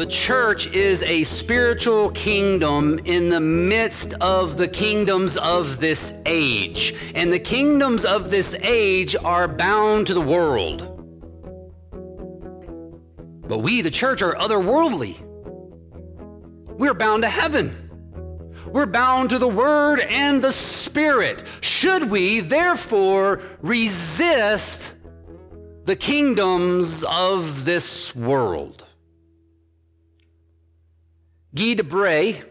The church is a spiritual kingdom in the midst of the kingdoms of this age. And the kingdoms of this age are bound to the world. But we, the church, are otherworldly. We're bound to heaven. We're bound to the Word and the Spirit. Should we, therefore, resist the kingdoms of this world? Guy de Brès,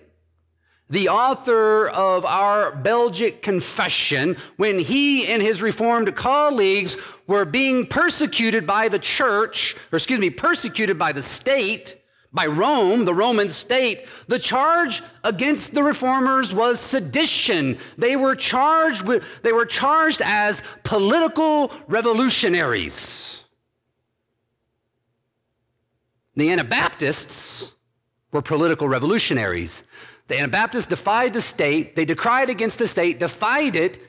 the author of our Belgic Confession, when he and his Reformed colleagues were being persecuted by the church, or excuse me, persecuted by the state, by Rome, the Roman state, the charge against the reformers was sedition. They were charged with, they were charged as political revolutionaries. The Anabaptists were political revolutionaries. The Anabaptists defied the state, they decried against the state, defied it,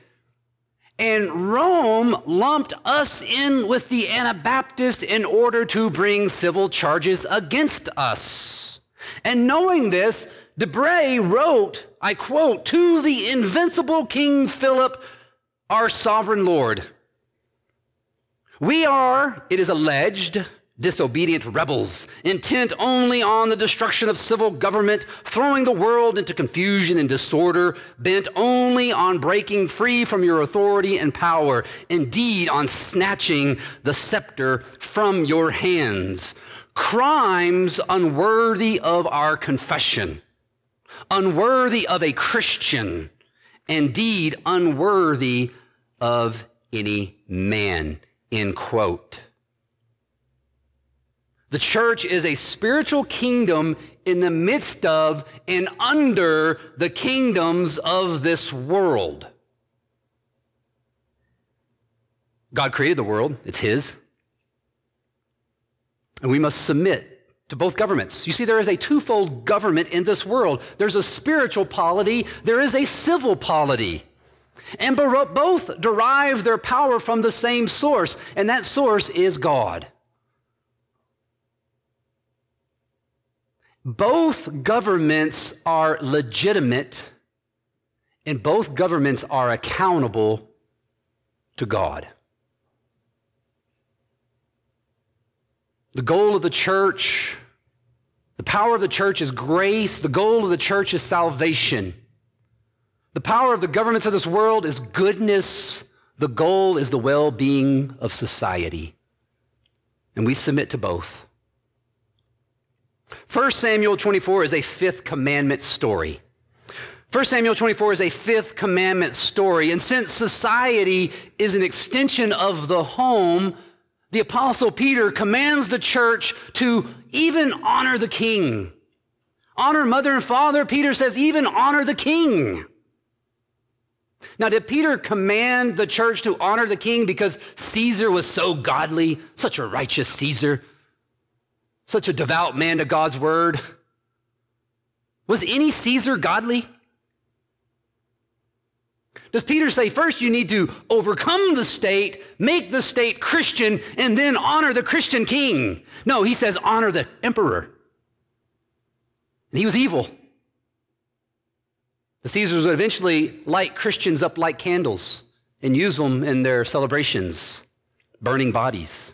and Rome lumped us in with the Anabaptists in order to bring civil charges against us. And knowing this, de Brès wrote, I quote, to the invincible King Philip, our sovereign Lord. We are, it is alleged, disobedient rebels, intent only on the destruction of civil government, throwing the world into confusion and disorder, bent only on breaking free from your authority and power, indeed on snatching the scepter from your hands. Crimes unworthy of our confession, unworthy of a Christian, indeed unworthy of any man. End quote. The church is a spiritual kingdom in the midst of and under the kingdoms of this world. God created the world, it's His. And we must submit to both governments. You see, there is a twofold government in this world there's a spiritual polity, there is a civil polity. And both derive their power from the same source, and that source is God. Both governments are legitimate and both governments are accountable to God. The goal of the church, the power of the church is grace. The goal of the church is salvation. The power of the governments of this world is goodness. The goal is the well being of society. And we submit to both. 1 Samuel 24 is a fifth commandment story. 1 Samuel 24 is a fifth commandment story. And since society is an extension of the home, the Apostle Peter commands the church to even honor the king. Honor mother and father, Peter says, even honor the king. Now, did Peter command the church to honor the king because Caesar was so godly, such a righteous Caesar? Such a devout man to God's word. Was any Caesar godly? Does Peter say first you need to overcome the state, make the state Christian, and then honor the Christian king? No, he says honor the emperor. And he was evil. The Caesars would eventually light Christians up like candles and use them in their celebrations, burning bodies.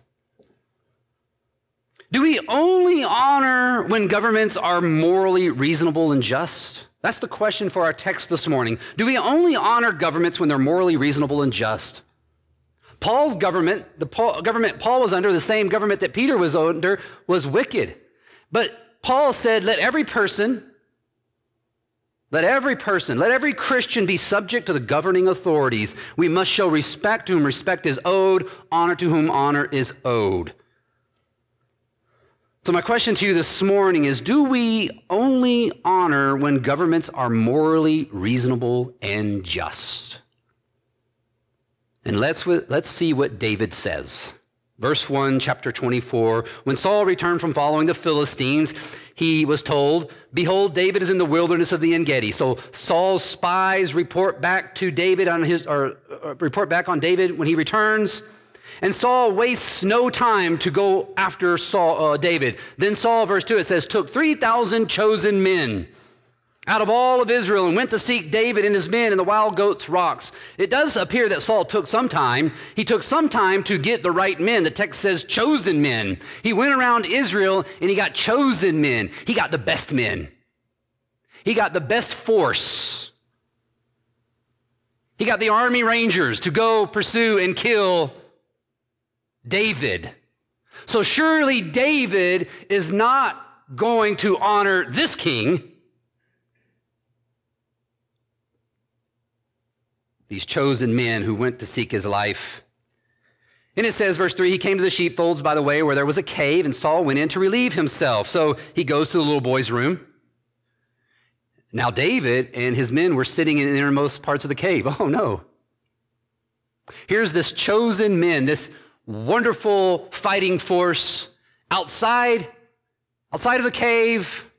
Do we only honor when governments are morally reasonable and just? That's the question for our text this morning. Do we only honor governments when they're morally reasonable and just? Paul's government, the Paul, government Paul was under, the same government that Peter was under, was wicked. But Paul said, let every person, let every person, let every Christian be subject to the governing authorities. We must show respect to whom respect is owed, honor to whom honor is owed. So, my question to you this morning is Do we only honor when governments are morally reasonable and just? And let's, let's see what David says. Verse 1, chapter 24. When Saul returned from following the Philistines, he was told, Behold, David is in the wilderness of the Engedi. So Saul's spies report back to David on his, or, or report back on David when he returns. And Saul wastes no time to go after Saul, uh, David. Then Saul, verse 2, it says, took 3,000 chosen men out of all of Israel and went to seek David and his men in the wild goats rocks. It does appear that Saul took some time. He took some time to get the right men. The text says chosen men. He went around Israel and he got chosen men. He got the best men. He got the best force. He got the army rangers to go pursue and kill David. So surely David is not going to honor this king. These chosen men who went to seek his life. And it says, verse 3, he came to the sheepfolds by the way where there was a cave, and Saul went in to relieve himself. So he goes to the little boy's room. Now, David and his men were sitting in the innermost parts of the cave. Oh, no. Here's this chosen men, this wonderful fighting force outside, outside of the cave.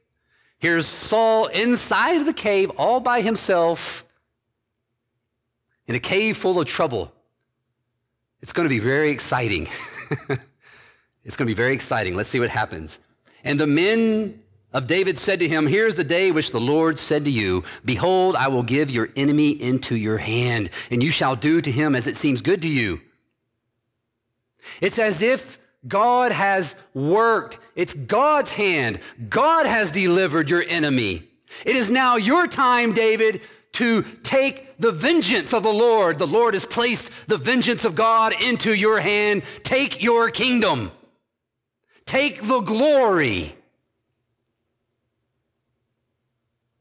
Here's Saul inside of the cave all by himself in a cave full of trouble. It's going to be very exciting. it's going to be very exciting. Let's see what happens. And the men of David said to him, Here's the day which the Lord said to you, Behold, I will give your enemy into your hand, and you shall do to him as it seems good to you. It's as if God has worked. It's God's hand. God has delivered your enemy. It is now your time, David, to take the vengeance of the Lord. The Lord has placed the vengeance of God into your hand. Take your kingdom. Take the glory.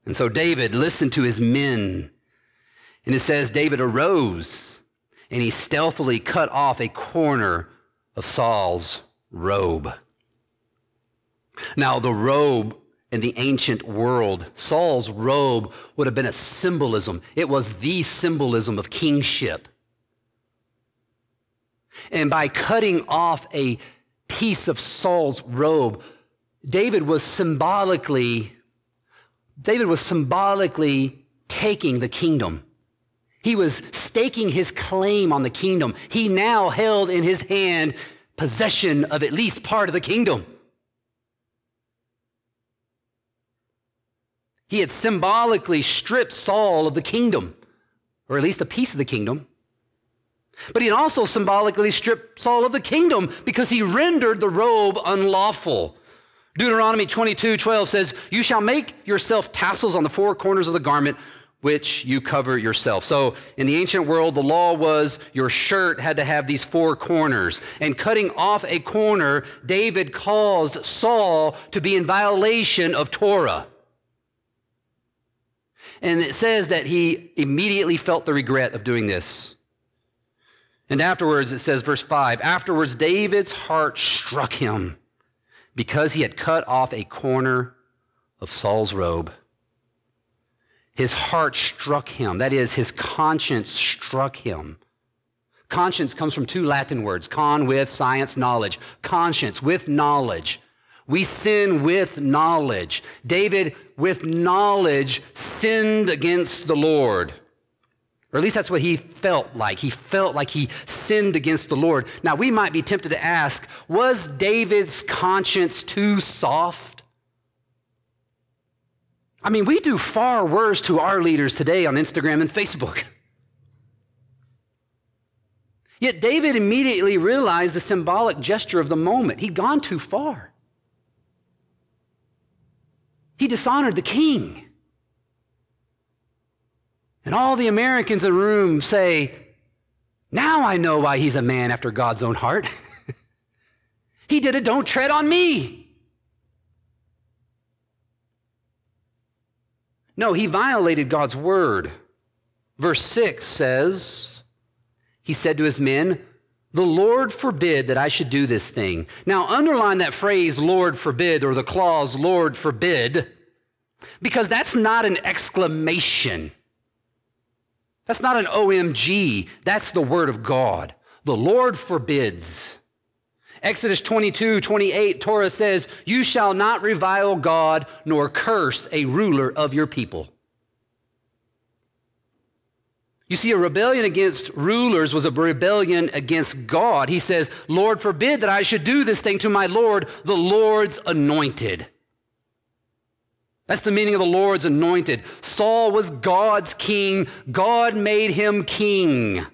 And so David listened to his men. And it says David arose and he stealthily cut off a corner of Saul's robe. Now, the robe in the ancient world, Saul's robe would have been a symbolism. It was the symbolism of kingship. And by cutting off a piece of Saul's robe, David was symbolically David was symbolically taking the kingdom. He was staking his claim on the kingdom. He now held in his hand possession of at least part of the kingdom. He had symbolically stripped Saul of the kingdom, or at least a piece of the kingdom. But he had also symbolically stripped Saul of the kingdom because he rendered the robe unlawful. Deuteronomy 22 12 says, You shall make yourself tassels on the four corners of the garment which you cover yourself. So in the ancient world, the law was your shirt had to have these four corners. And cutting off a corner, David caused Saul to be in violation of Torah. And it says that he immediately felt the regret of doing this. And afterwards, it says, verse 5 afterwards, David's heart struck him because he had cut off a corner of Saul's robe. His heart struck him. That is, his conscience struck him. Conscience comes from two Latin words con with science, knowledge. Conscience with knowledge. We sin with knowledge. David, with knowledge, sinned against the Lord. Or at least that's what he felt like. He felt like he sinned against the Lord. Now, we might be tempted to ask was David's conscience too soft? I mean, we do far worse to our leaders today on Instagram and Facebook. Yet David immediately realized the symbolic gesture of the moment. He'd gone too far. He dishonored the king. And all the Americans in the room say, Now I know why he's a man after God's own heart. he did it, don't tread on me. No, he violated God's word. Verse 6 says, He said to his men, The Lord forbid that I should do this thing. Now, underline that phrase, Lord forbid, or the clause, Lord forbid, because that's not an exclamation. That's not an OMG. That's the word of God. The Lord forbids. Exodus 22, 28, Torah says, You shall not revile God nor curse a ruler of your people. You see, a rebellion against rulers was a rebellion against God. He says, Lord, forbid that I should do this thing to my Lord, the Lord's anointed. That's the meaning of the Lord's anointed. Saul was God's king, God made him king.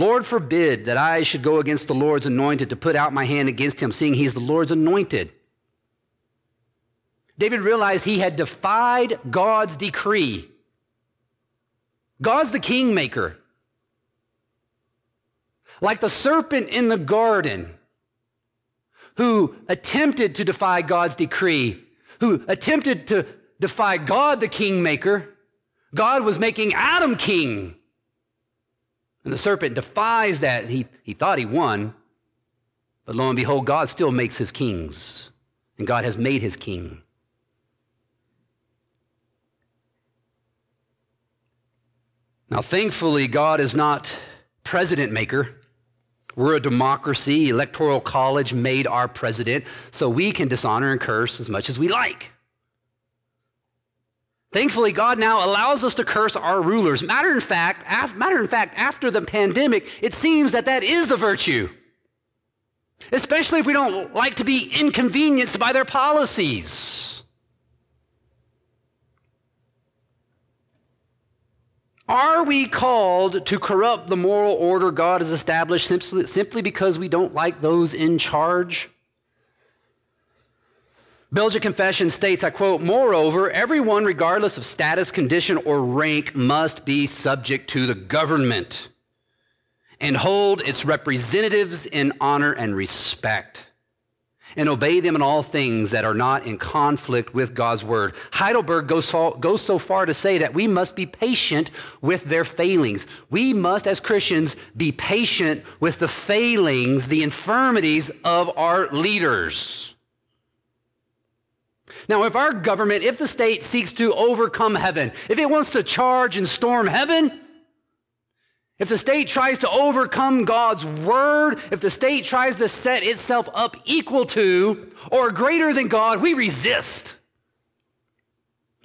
Lord forbid that I should go against the Lord's anointed to put out my hand against him, seeing he's the Lord's anointed. David realized he had defied God's decree. God's the kingmaker. Like the serpent in the garden who attempted to defy God's decree, who attempted to defy God, the kingmaker, God was making Adam king. And the serpent defies that. He, he thought he won, but lo and behold, God still makes his kings, and God has made his king. Now, thankfully, God is not president maker. We're a democracy. Electoral college made our president, so we can dishonor and curse as much as we like. Thankfully, God now allows us to curse our rulers. Matter in fact, af- matter in fact, after the pandemic, it seems that that is the virtue. Especially if we don't like to be inconvenienced by their policies. Are we called to corrupt the moral order God has established simply, simply because we don't like those in charge? Belgic Confession states, I quote, Moreover, everyone, regardless of status, condition, or rank, must be subject to the government and hold its representatives in honor and respect and obey them in all things that are not in conflict with God's word. Heidelberg goes so, goes so far to say that we must be patient with their failings. We must, as Christians, be patient with the failings, the infirmities of our leaders. Now, if our government, if the state seeks to overcome heaven, if it wants to charge and storm heaven, if the state tries to overcome God's word, if the state tries to set itself up equal to or greater than God, we resist.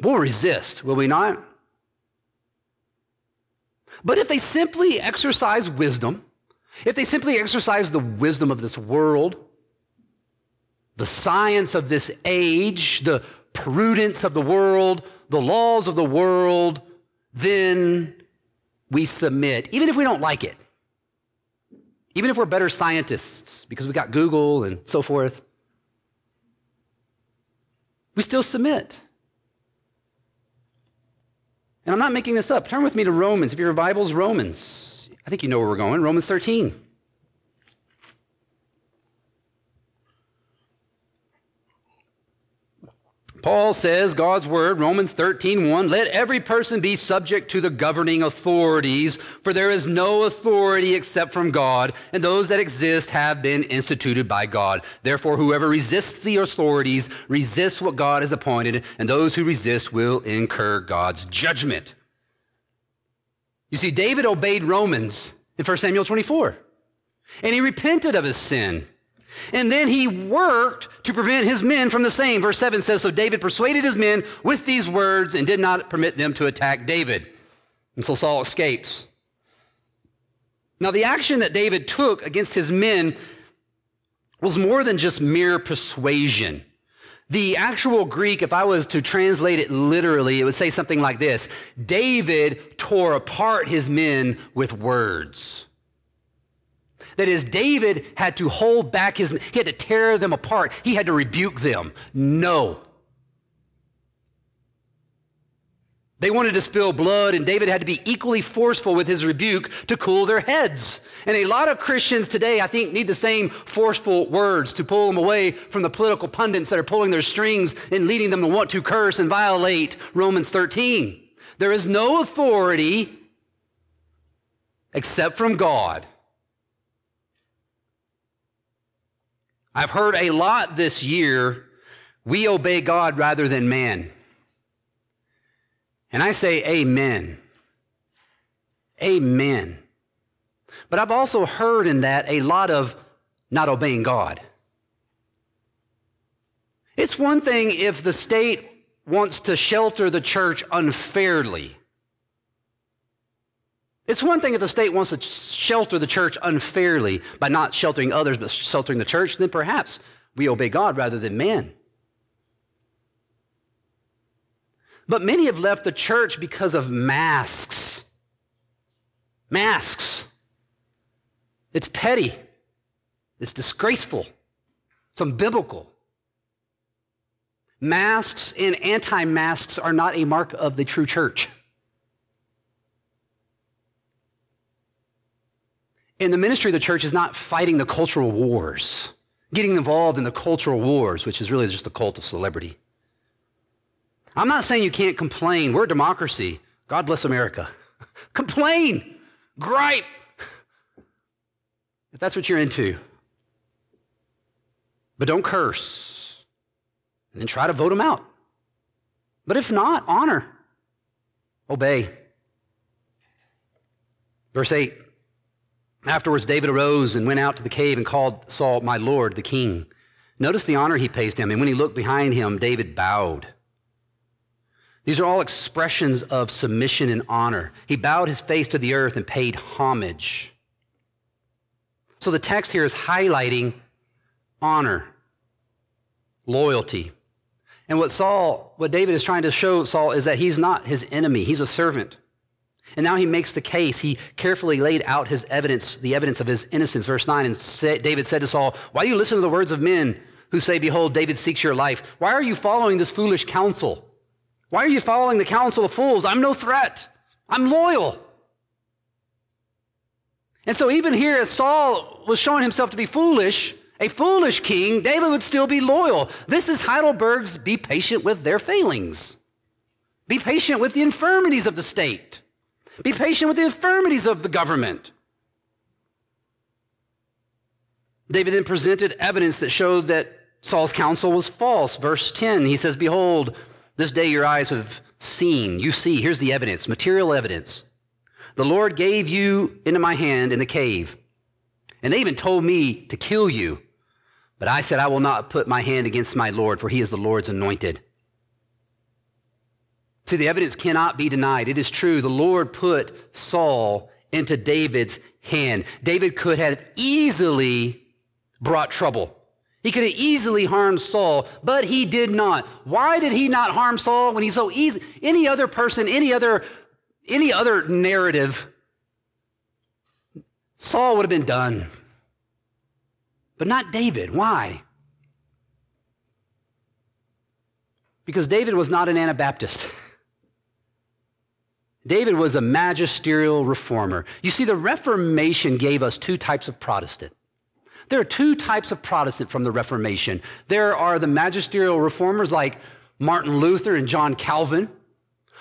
We'll resist, will we not? But if they simply exercise wisdom, if they simply exercise the wisdom of this world, the science of this age, the prudence of the world, the laws of the world, then we submit, even if we don't like it. Even if we're better scientists because we got Google and so forth, we still submit. And I'm not making this up. Turn with me to Romans. If your Bible's Romans, I think you know where we're going. Romans 13. Paul says, God's word, Romans 13, 1, let every person be subject to the governing authorities, for there is no authority except from God, and those that exist have been instituted by God. Therefore, whoever resists the authorities resists what God has appointed, and those who resist will incur God's judgment. You see, David obeyed Romans in 1 Samuel 24, and he repented of his sin. And then he worked to prevent his men from the same. Verse 7 says So David persuaded his men with these words and did not permit them to attack David. And so Saul escapes. Now, the action that David took against his men was more than just mere persuasion. The actual Greek, if I was to translate it literally, it would say something like this David tore apart his men with words. That is, David had to hold back his, he had to tear them apart. He had to rebuke them. No. They wanted to spill blood, and David had to be equally forceful with his rebuke to cool their heads. And a lot of Christians today, I think, need the same forceful words to pull them away from the political pundits that are pulling their strings and leading them to want to curse and violate Romans 13. There is no authority except from God. I've heard a lot this year we obey God rather than man. And I say amen. Amen. But I've also heard in that a lot of not obeying God. It's one thing if the state wants to shelter the church unfairly. It's one thing if the state wants to shelter the church unfairly by not sheltering others but sheltering the church, then perhaps we obey God rather than man. But many have left the church because of masks. Masks. It's petty. It's disgraceful. It's unbiblical. Masks and anti masks are not a mark of the true church. And the ministry of the church is not fighting the cultural wars, getting involved in the cultural wars, which is really just a cult of celebrity. I'm not saying you can't complain. We're a democracy. God bless America. complain, gripe, if that's what you're into. But don't curse. And then try to vote them out. But if not, honor, obey. Verse 8 Afterwards, David arose and went out to the cave and called Saul, my Lord, the king. Notice the honor he pays him. And when he looked behind him, David bowed. These are all expressions of submission and honor. He bowed his face to the earth and paid homage. So the text here is highlighting honor, loyalty. And what Saul, what David is trying to show Saul is that he's not his enemy, he's a servant. And now he makes the case. He carefully laid out his evidence, the evidence of his innocence. Verse 9, and David said to Saul, Why do you listen to the words of men who say, Behold, David seeks your life? Why are you following this foolish counsel? Why are you following the counsel of fools? I'm no threat. I'm loyal. And so, even here, as Saul was showing himself to be foolish, a foolish king, David would still be loyal. This is Heidelberg's be patient with their failings. Be patient with the infirmities of the state. Be patient with the infirmities of the government. David then presented evidence that showed that Saul's counsel was false. Verse 10, he says, Behold, this day your eyes have seen. You see, here's the evidence, material evidence. The Lord gave you into my hand in the cave, and they even told me to kill you. But I said, I will not put my hand against my Lord, for he is the Lord's anointed. See, the evidence cannot be denied. It is true. The Lord put Saul into David's hand. David could have easily brought trouble. He could have easily harmed Saul, but he did not. Why did he not harm Saul when he's so easy? Any other person, any other, any other narrative, Saul would have been done. But not David. Why? Because David was not an Anabaptist. David was a magisterial reformer. You see, the Reformation gave us two types of Protestant. There are two types of Protestant from the Reformation. There are the magisterial reformers like Martin Luther and John Calvin.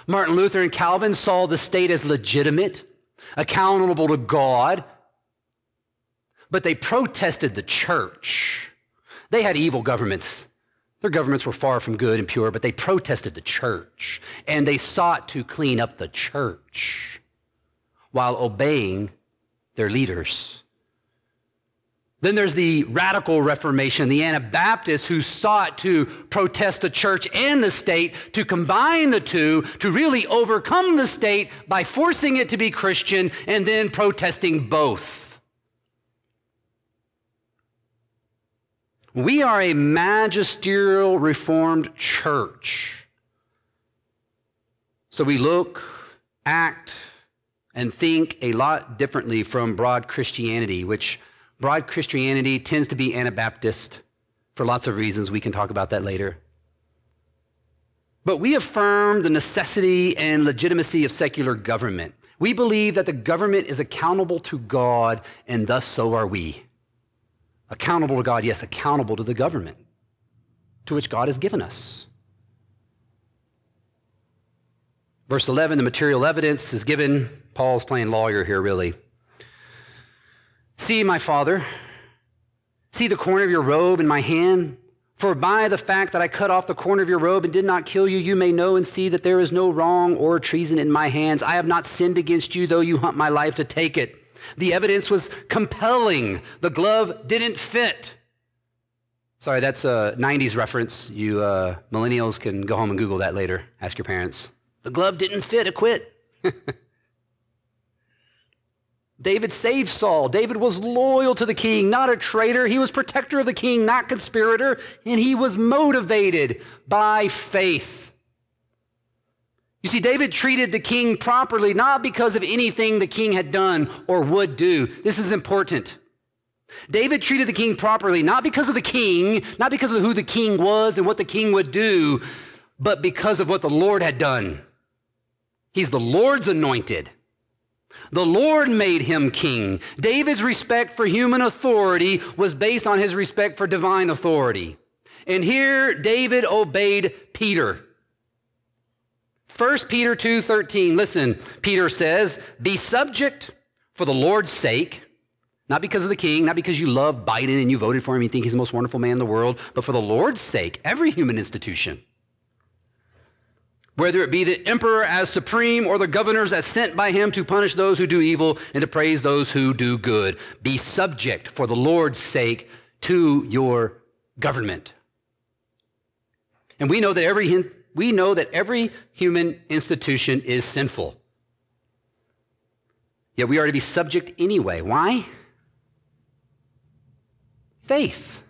Martin Luther and Calvin saw the state as legitimate, accountable to God, but they protested the church. They had evil governments. Their governments were far from good and pure, but they protested the church and they sought to clean up the church while obeying their leaders. Then there's the radical Reformation, the Anabaptists who sought to protest the church and the state, to combine the two, to really overcome the state by forcing it to be Christian and then protesting both. We are a magisterial reformed church. So we look, act, and think a lot differently from broad Christianity, which broad Christianity tends to be Anabaptist for lots of reasons. We can talk about that later. But we affirm the necessity and legitimacy of secular government. We believe that the government is accountable to God, and thus so are we. Accountable to God, yes, accountable to the government to which God has given us. Verse 11, the material evidence is given. Paul's playing lawyer here, really. See, my father, see the corner of your robe in my hand. For by the fact that I cut off the corner of your robe and did not kill you, you may know and see that there is no wrong or treason in my hands. I have not sinned against you, though you hunt my life to take it. The evidence was compelling. The glove didn't fit. Sorry, that's a 90s reference. You uh, millennials can go home and Google that later. Ask your parents. The glove didn't fit, it quit. David saved Saul. David was loyal to the king, not a traitor. He was protector of the king, not conspirator. And he was motivated by faith. You see, David treated the king properly, not because of anything the king had done or would do. This is important. David treated the king properly, not because of the king, not because of who the king was and what the king would do, but because of what the Lord had done. He's the Lord's anointed. The Lord made him king. David's respect for human authority was based on his respect for divine authority. And here David obeyed Peter. 1 Peter 2:13 listen Peter says be subject for the Lord's sake not because of the king not because you love Biden and you voted for him you think he's the most wonderful man in the world but for the Lord's sake every human institution whether it be the emperor as supreme or the governors as sent by him to punish those who do evil and to praise those who do good. Be subject for the Lord's sake to your government. And we know that every, we know that every human institution is sinful. Yet we are to be subject anyway. Why? Faith.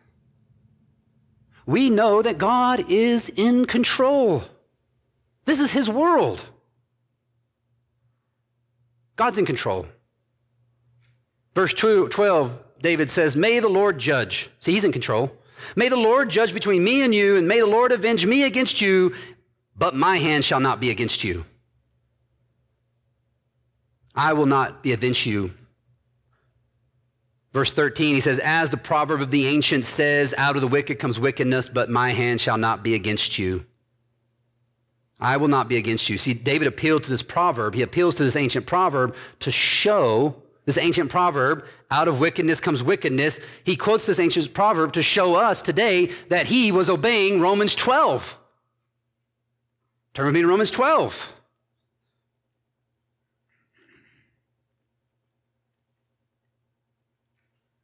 We know that God is in control. This is his world. God's in control. Verse 12, David says, May the Lord judge. See, he's in control. May the Lord judge between me and you, and may the Lord avenge me against you, but my hand shall not be against you. I will not be against you. Verse 13, he says, As the proverb of the ancient says, out of the wicked comes wickedness, but my hand shall not be against you. I will not be against you. See, David appealed to this proverb. He appeals to this ancient proverb to show this ancient proverb, out of wickedness comes wickedness. He quotes this ancient proverb to show us today that he was obeying Romans 12. Turn with me to Romans 12.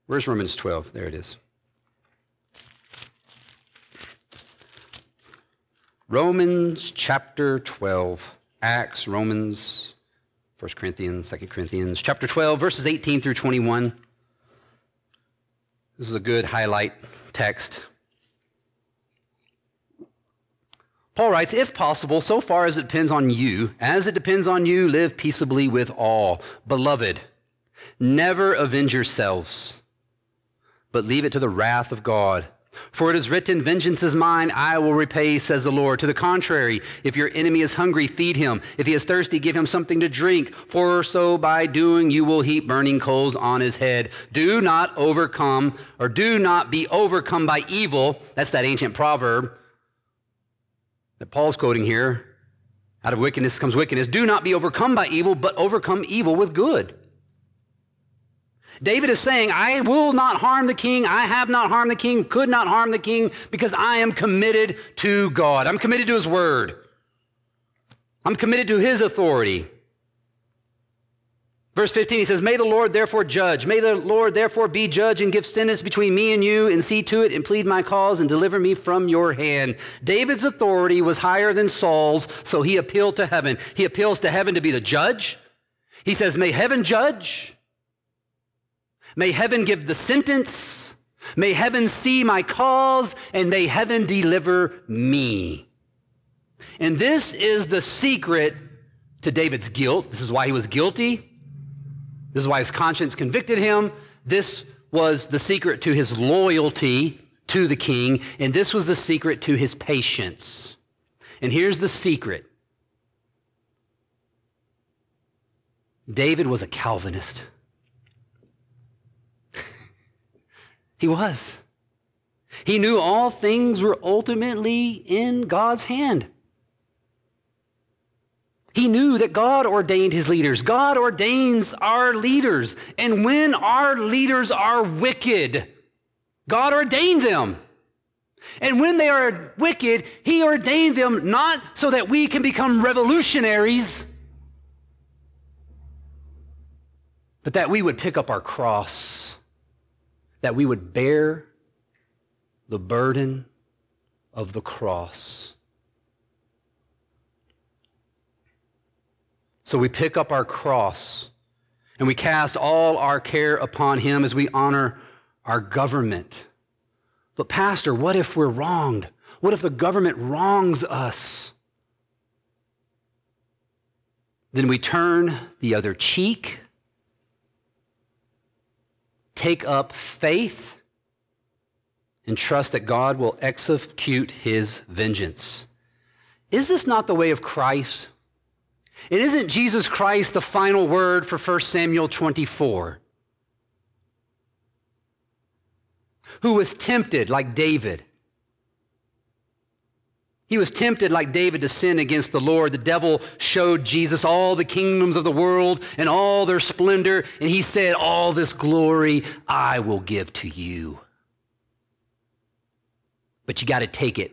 Where's Romans 12? There it is. Romans chapter 12, Acts, Romans, 1 Corinthians, 2 Corinthians, chapter 12, verses 18 through 21. This is a good highlight text. Paul writes, if possible, so far as it depends on you, as it depends on you, live peaceably with all. Beloved, never avenge yourselves, but leave it to the wrath of God. For it is written, Vengeance is mine, I will repay, says the Lord. To the contrary, if your enemy is hungry, feed him. If he is thirsty, give him something to drink. For so by doing you will heap burning coals on his head. Do not overcome, or do not be overcome by evil. That's that ancient proverb that Paul's quoting here. Out of wickedness comes wickedness. Do not be overcome by evil, but overcome evil with good. David is saying, I will not harm the king. I have not harmed the king, could not harm the king because I am committed to God. I'm committed to his word. I'm committed to his authority. Verse 15, he says, May the Lord therefore judge. May the Lord therefore be judge and give sentence between me and you and see to it and plead my cause and deliver me from your hand. David's authority was higher than Saul's, so he appealed to heaven. He appeals to heaven to be the judge. He says, May heaven judge. May heaven give the sentence. May heaven see my cause, and may heaven deliver me. And this is the secret to David's guilt. This is why he was guilty. This is why his conscience convicted him. This was the secret to his loyalty to the king, and this was the secret to his patience. And here's the secret David was a Calvinist. He was. He knew all things were ultimately in God's hand. He knew that God ordained his leaders. God ordains our leaders. And when our leaders are wicked, God ordained them. And when they are wicked, he ordained them not so that we can become revolutionaries, but that we would pick up our cross that we would bear the burden of the cross. So we pick up our cross And we cast all our care upon him as we honor our government. But, Pastor, what if we're wronged? What if the government wrongs us? Then we turn the other cheek, take up faith, and trust that God will execute his vengeance. Is this not the way of Christ? It isn't Jesus Christ the final word for 1 Samuel 24. Who was tempted like David. He was tempted like David to sin against the Lord. The devil showed Jesus all the kingdoms of the world and all their splendor, and he said, All this glory I will give to you. But you got to take it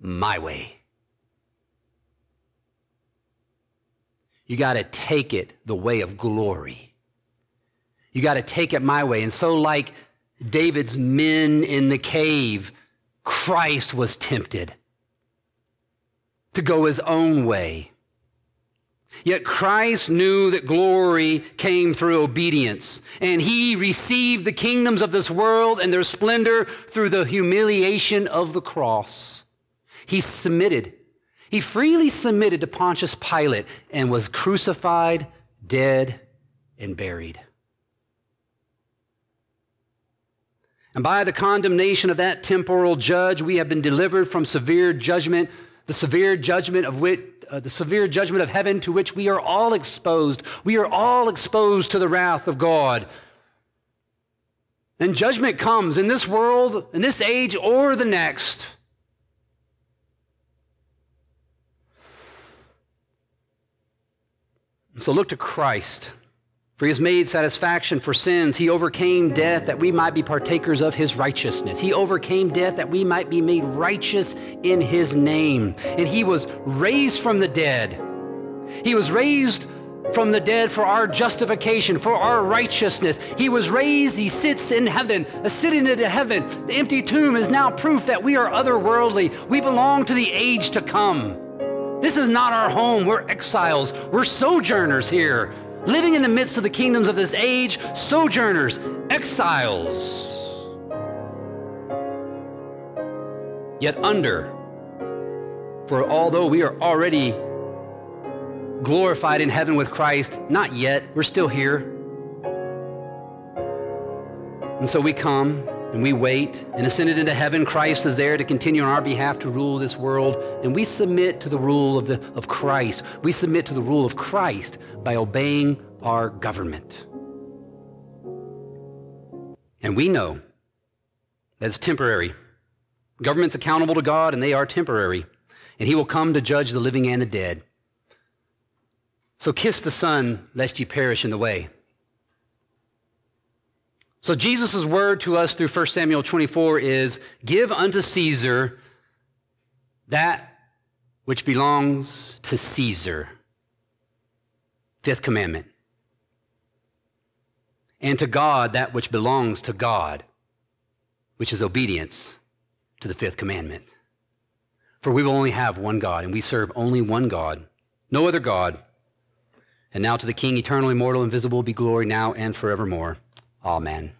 my way. You got to take it the way of glory. You got to take it my way. And so, like David's men in the cave, Christ was tempted to go his own way. Yet Christ knew that glory came through obedience, and he received the kingdoms of this world and their splendor through the humiliation of the cross. He submitted. He freely submitted to Pontius Pilate and was crucified, dead, and buried. And by the condemnation of that temporal judge, we have been delivered from severe judgment the severe judgment of which, uh, the severe judgment of heaven to which we are all exposed. We are all exposed to the wrath of God. And judgment comes in this world, in this age, or the next. So look to Christ. For he has made satisfaction for sins. He overcame death that we might be partakers of his righteousness. He overcame death that we might be made righteous in his name. And he was raised from the dead. He was raised from the dead for our justification, for our righteousness. He was raised, he sits in heaven, ascending into heaven. The empty tomb is now proof that we are otherworldly. We belong to the age to come. This is not our home. We're exiles. We're sojourners here living in the midst of the kingdoms of this age, sojourners, exiles. Yet under, for although we are already glorified in heaven with Christ, not yet, we're still here. And so we come and we wait and ascended into heaven. Christ is there to continue on our behalf to rule this world. And we submit to the rule of, the, of Christ. We submit to the rule of Christ by obeying our government. And we know that it's temporary. Government's accountable to God, and they are temporary. And He will come to judge the living and the dead. So kiss the Son, lest ye perish in the way. So Jesus' word to us through 1 Samuel 24 is give unto Caesar that which belongs to Caesar. Fifth commandment. And to God that which belongs to God, which is obedience to the fifth commandment. For we will only have one God, and we serve only one God, no other God. And now to the King, eternal, immortal, invisible, be glory now and forevermore. Amen.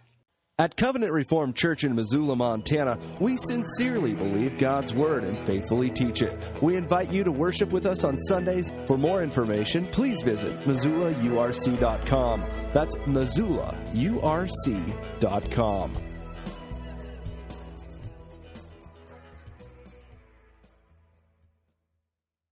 At Covenant Reformed Church in Missoula, Montana, we sincerely believe God's Word and faithfully teach it. We invite you to worship with us on Sundays. For more information, please visit MissoulaURC.com. That's MissoulaURC.com.